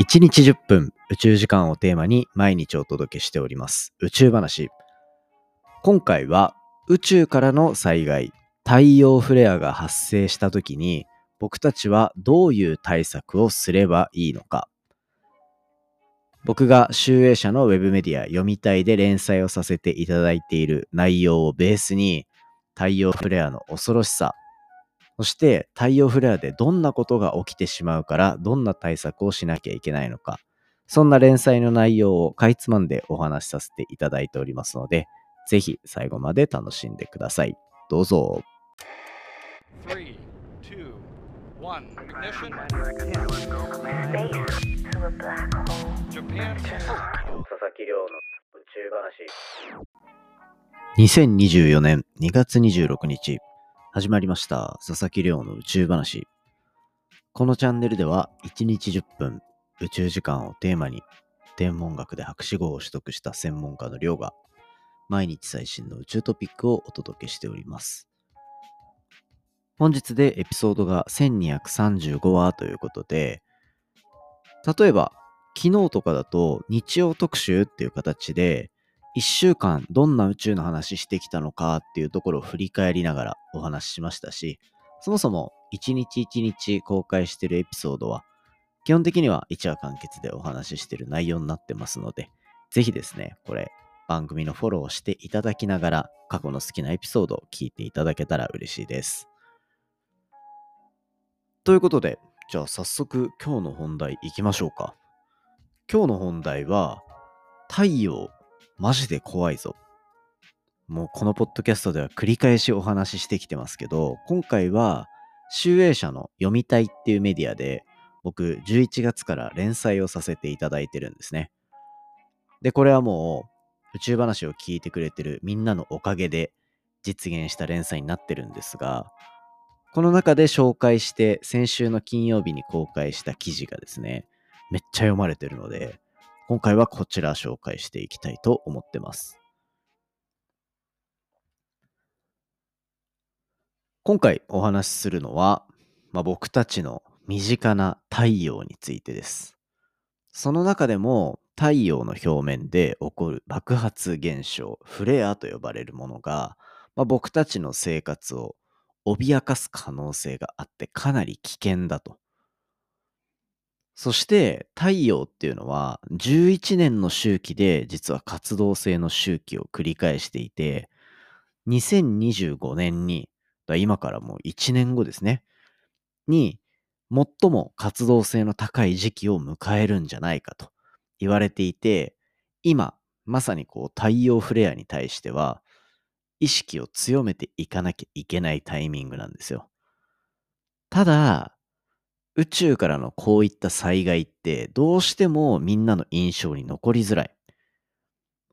1日10分宇宙時間をテーマに毎日お届けしております。宇宙話。今回は宇宙からの災害太陽フレアが発生した時に僕たちはどういう対策をすればいいのか。僕が集英社のウェブメディア読みたいで連載をさせていただいている内容をベースに太陽フレアの恐ろしさそして太陽フレアでどんなことが起きてしまうからどんな対策をしなきゃいけないのかそんな連載の内容をかいつまんでお話しさせていただいておりますのでぜひ最後まで楽しんでくださいどうぞ Three, two, one. Ignition. Japan. 佐々木亮の宇宙話2024年2月26日始まりました。佐々木亮の宇宙話。このチャンネルでは1日10分宇宙時間をテーマに天文学で博士号を取得した専門家の亮が毎日最新の宇宙トピックをお届けしております。本日でエピソードが1235話ということで例えば昨日とかだと日曜特集っていう形で1週間どんな宇宙の話してきたのかっていうところを振り返りながらお話ししましたしそもそも1日1日公開してるエピソードは基本的には1話完結でお話ししてる内容になってますのでぜひですねこれ番組のフォローしていただきながら過去の好きなエピソードを聞いていただけたら嬉しいです。ということでじゃあ早速今日の本題いきましょうか。今日の本題は太陽マジで怖いぞ。もうこのポッドキャストでは繰り返しお話ししてきてますけど今回は集英社の読みたいっていうメディアで僕11月から連載をさせていただいてるんですね。でこれはもう宇宙話を聞いてくれてるみんなのおかげで実現した連載になってるんですがこの中で紹介して先週の金曜日に公開した記事がですねめっちゃ読まれてるので、今回はこちら紹介していきたいと思ってます。今回お話しするのは、まあ、僕たちの身近な太陽についてです。その中でも太陽の表面で起こる爆発現象、フレアと呼ばれるものが、まあ、僕たちの生活を脅かす可能性があってかなり危険だと。そして太陽っていうのは11年の周期で実は活動性の周期を繰り返していて2025年に今からもう1年後ですねに最も活動性の高い時期を迎えるんじゃないかと言われていて今まさにこう太陽フレアに対しては意識を強めていかなきゃいけないタイミングなんですよ。ただ宇宙からのこういった災害ってどうしてもみんなの印象に残りづらい。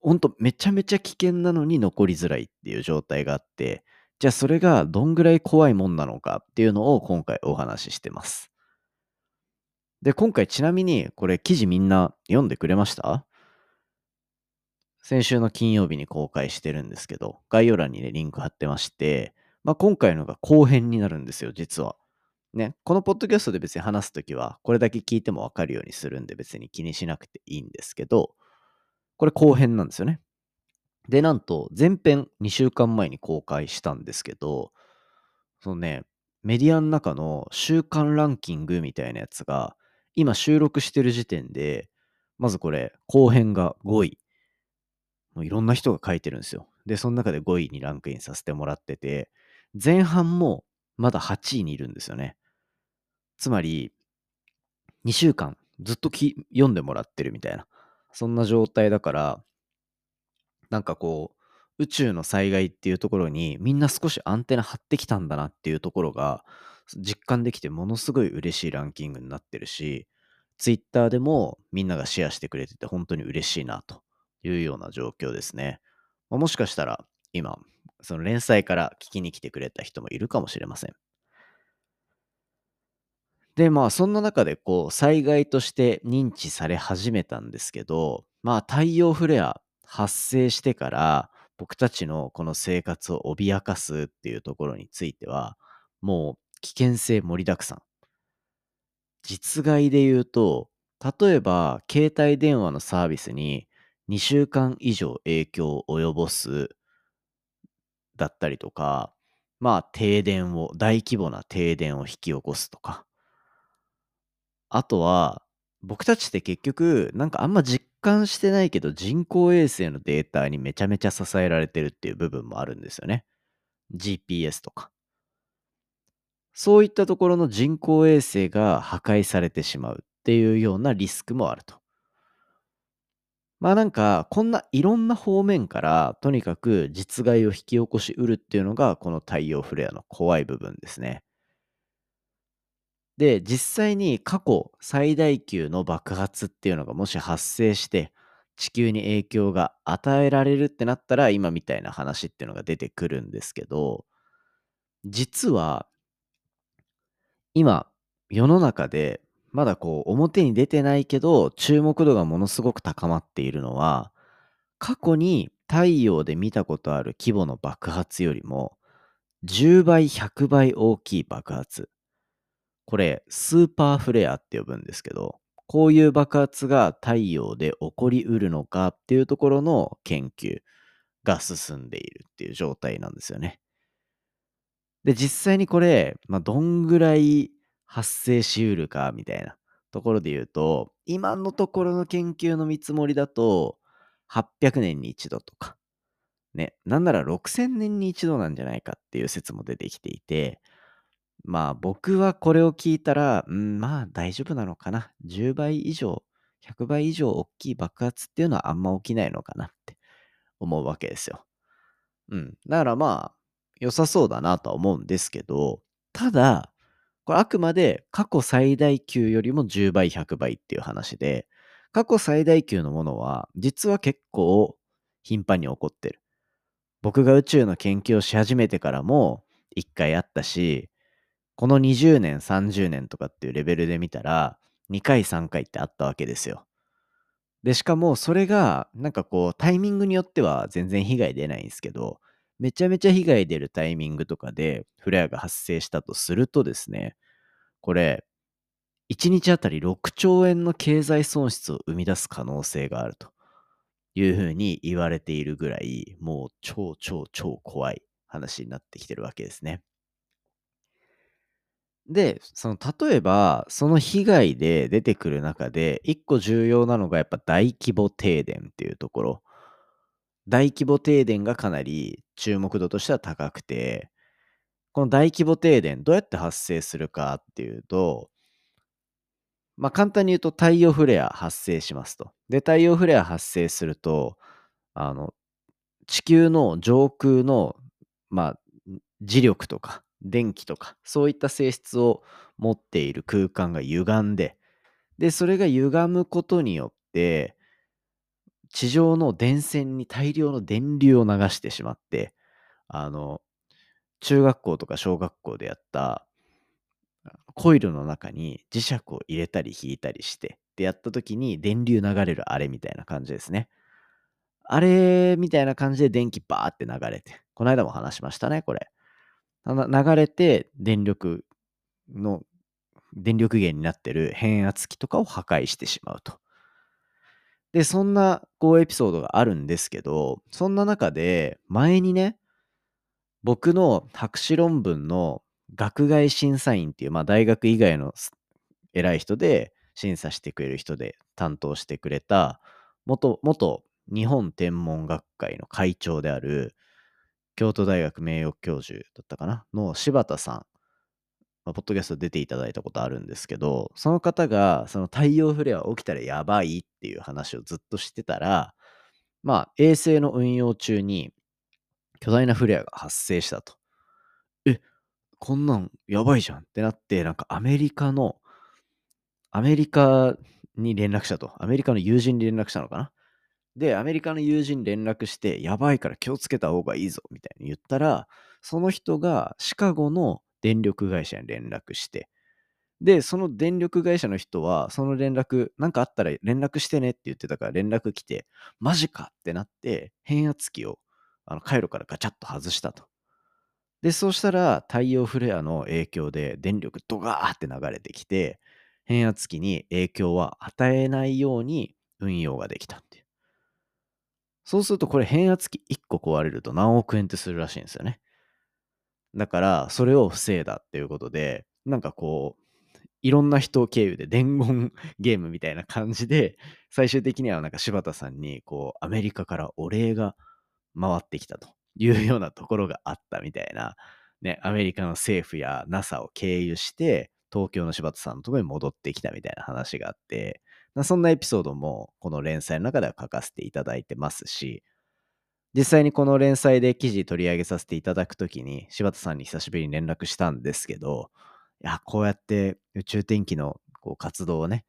ほんとめちゃめちゃ危険なのに残りづらいっていう状態があって、じゃあそれがどんぐらい怖いもんなのかっていうのを今回お話ししてます。で、今回ちなみにこれ記事みんな読んでくれました？先週の金曜日に公開してるんですけど、概要欄にね、リンク貼ってまして、まあ今回のが後編になるんですよ、実は。ね、このポッドキャストで別に話すときは、これだけ聞いてもわかるようにするんで別に気にしなくていいんですけど、これ後編なんですよね。で、なんと前編2週間前に公開したんですけど、そのね、メディアの中の週間ランキングみたいなやつが、今収録してる時点で、まずこれ後編が5位。もういろんな人が書いてるんですよ。で、その中で5位にランクインさせてもらってて、前半もまだ8位にいるんですよね。つまり、2週間ずっとき読んでもらってるみたいな、そんな状態だから、なんかこう、宇宙の災害っていうところにみんな少しアンテナ張ってきたんだなっていうところが実感できてものすごい嬉しいランキングになってるし、ツイッターでもみんながシェアしてくれてて本当に嬉しいなというような状況ですね。もしかしたら今、その連載から聞きに来てくれた人もいるかもしれません。で、まあ、そんな中で、こう、災害として認知され始めたんですけど、まあ、太陽フレア発生してから、僕たちのこの生活を脅かすっていうところについては、もう危険性盛りだくさん。実害で言うと、例えば、携帯電話のサービスに2週間以上影響を及ぼすだったりとか、まあ、停電を、大規模な停電を引き起こすとか。あとは、僕たちって結局、なんかあんま実感してないけど、人工衛星のデータにめちゃめちゃ支えられてるっていう部分もあるんですよね。GPS とか。そういったところの人工衛星が破壊されてしまうっていうようなリスクもあると。まあなんか、こんないろんな方面から、とにかく実害を引き起こしうるっていうのが、この太陽フレアの怖い部分ですね。で、実際に過去最大級の爆発っていうのがもし発生して、地球に影響が与えられるってなったら、今みたいな話っていうのが出てくるんですけど、実は、今、世の中でまだこう表に出てないけど、注目度がものすごく高まっているのは、過去に太陽で見たことある規模の爆発よりも、10倍、100倍大きい爆発。これ、スーパーフレアって呼ぶんですけど、こういう爆発が太陽で起こりうるのかっていうところの研究が進んでいるっていう状態なんですよね。で、実際にこれ、まあ、どんぐらい発生しうるかみたいなところで言うと、今のところの研究の見積もりだと、800年に一度とか、ね、なんなら6000年に一度なんじゃないかっていう説も出てきていて、まあ僕はこれを聞いたら、うん、まあ大丈夫なのかな。10倍以上、100倍以上大きい爆発っていうのはあんま起きないのかなって思うわけですよ。うん。だからまあ、良さそうだなとは思うんですけど、ただ、これあくまで過去最大級よりも10倍、100倍っていう話で、過去最大級のものは実は結構頻繁に起こってる。僕が宇宙の研究をし始めてからも1回あったし、この20年、30年とかっていうレベルで見たら、2回、3回ってあったわけですよ。で、しかもそれが、なんかこう、タイミングによっては全然被害出ないんですけど、めちゃめちゃ被害出るタイミングとかでフレアが発生したとするとですね、これ、1日あたり6兆円の経済損失を生み出す可能性があるというふうに言われているぐらい、もう超超超怖い話になってきてるわけですね。で、その例えば、その被害で出てくる中で、一個重要なのがやっぱ大規模停電っていうところ。大規模停電がかなり注目度としては高くて、この大規模停電どうやって発生するかっていうと、まあ簡単に言うと太陽フレア発生しますと。で、太陽フレア発生すると、あの、地球の上空の、まあ、磁力とか電気とかそういった性質を持っている空間が歪んで、で、それが歪むことによって、地上の電線に大量の電流を流してしまって、あの、中学校とか小学校でやったコイルの中に磁石を入れたり引いたりして、でやった時に電流流れるあれみたいな感じですね。あれみたいな感じで電気バーって流れて、この間も話しましたね、これ。流れて電力の、電力源になってる変圧器とかを破壊してしまうと。で、そんなこうエピソードがあるんですけど、そんな中で前にね、僕の博士論文の学外審査員っていう、まあ大学以外の偉い人で審査してくれる人で担当してくれた、元、元日本天文学会の会長である京都大学名誉教授だったかな？の柴田さん、まあ、ポッドキャスト出ていただいたことあるんですけど、その方が、その太陽フレア起きたらやばいっていう話をずっとしてたら、まあ、衛星の運用中に巨大なフレアが発生したと。え、こんなんやばいじゃんってなって、なんかアメリカの、アメリカに連絡したと。アメリカの友人に連絡したのかな？で、アメリカの友人連絡して、やばいから気をつけた方がいいぞ、みたいに言ったら、その人がシカゴの電力会社に連絡して、で、その電力会社の人は、その連絡、なんかあったら連絡してねって言ってたから連絡来て、マジかってなって、変圧器をあの回路からガチャッと外したと。で、そうしたら太陽フレアの影響で電力ドガーって流れてきて、変圧器に影響は与えないように運用ができたって。そうするとこれ変圧器1個壊れると何億円ってするらしいんですよね。だからそれを防いだっていうことで、なんかこう、いろんな人経由で伝言ゲームみたいな感じで、最終的にはなんか柴田さんにこうアメリカからお礼が回ってきたというようなところがあったみたいな、ね、アメリカの政府や NASA を経由して東京の柴田さんのところに戻ってきたみたいな話があって、そんなエピソードもこの連載の中では書かせていただいてますし、実際にこの連載で記事取り上げさせていただくときに柴田さんに久しぶりに連絡したんですけど、いや、こうやって宇宙天気のこう活動をね、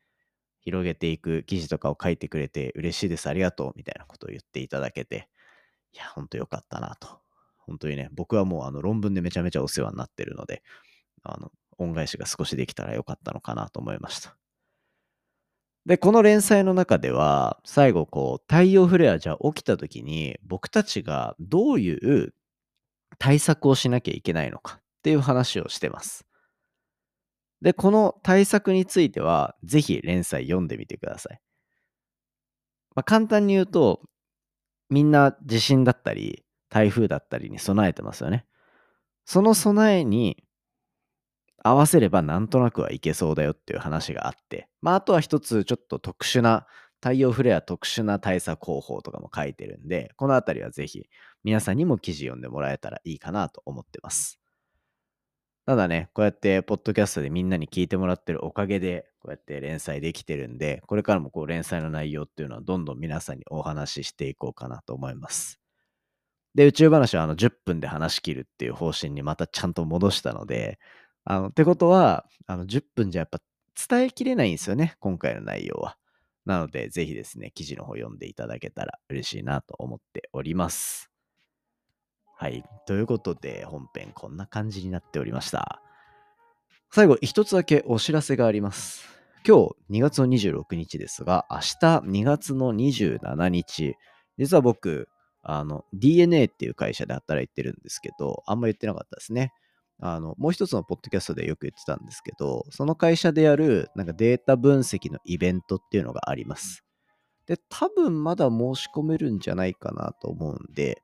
広げていく記事とかを書いてくれて嬉しいです、ありがとうみたいなことを言っていただけて、いや、ほんとよかったなと。本当にね、僕はもうあの論文でめちゃめちゃお世話になってるので、あの、恩返しが少しできたらよかったのかなと思いました。で、この連載の中では、最後こう、太陽フレアじゃ起きた時に、僕たちがどういう対策をしなきゃいけないのかっていう話をしてます。で、この対策については、ぜひ連載読んでみてください。まあ、簡単に言うと、みんな地震だったり、台風だったりに備えてますよね。その備えに合わせればなんとなくはいけそうだよっていう話があって、まあ、あとは一つちょっと特殊な、太陽フレア特殊な対策方法とかも書いてるんで、このあたりはぜひ皆さんにも記事読んでもらえたらいいかなと思ってます。ただね、こうやってポッドキャストでみんなに聞いてもらってるおかげで、こうやって連載できてるんで、これからもこう連載の内容っていうのはどんどん皆さんにお話ししていこうかなと思います。で、宇宙話はあの10分で話し切るっていう方針にまたちゃんと戻したので、あの、ってことは、あの、10分じゃやっぱ伝えきれないんですよね、今回の内容は。なので、ぜひですね、記事の方読んでいただけたら嬉しいなと思っております。はい。ということで、本編こんな感じになっておりました。最後、一つだけお知らせがあります。今日2月の26日ですが、明日2月の27日、実は僕、あの、DNA っていう会社で働いてるんですけど、あんま言ってなかったですね。あの、もう一つのポッドキャストでよく言ってたんですけど、その会社でやる、なんかデータ分析のイベントっていうのがあります。で、多分まだ申し込めるんじゃないかなと思うんで、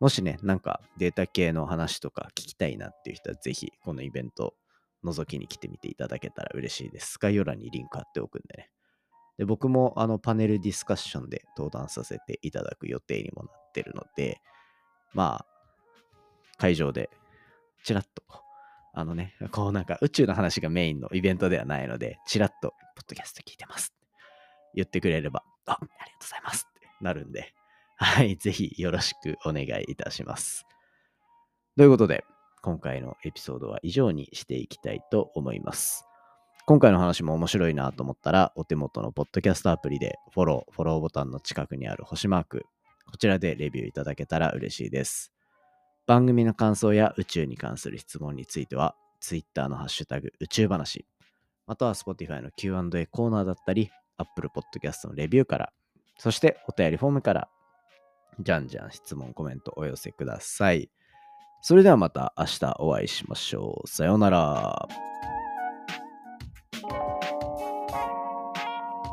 もしね、なんかデータ系の話とか聞きたいなっていう人は、ぜひこのイベント覗きに来てみていただけたら嬉しいです。概要欄にリンク貼っておくんでね。で、僕もあのパネルディスカッションで登壇させていただく予定にもなってるので、まあ、会場でちらっと、あのね、こうなんか宇宙の話がメインのイベントではないので、ちらっと、ポッドキャスト聞いてますって言ってくれれば、あ、ありがとうございますってなるんで、はい、ぜひよろしくお願いいたします。ということで、今回のエピソードは以上にしていきたいと思います。今回の話も面白いなと思ったら、お手元のポッドキャストアプリでフォロー、フォローボタンの近くにある星マーク、こちらでレビューいただけたら嬉しいです。番組の感想や宇宙に関する質問については、Twitter のハッシュタグ宇宙話、または Spotify の Q&A コーナーだったり、Apple Podcast のレビューから、そしてお便りフォームから、じゃんじゃん質問、コメントお寄せください。それではまた明日お会いしましょう。さようなら。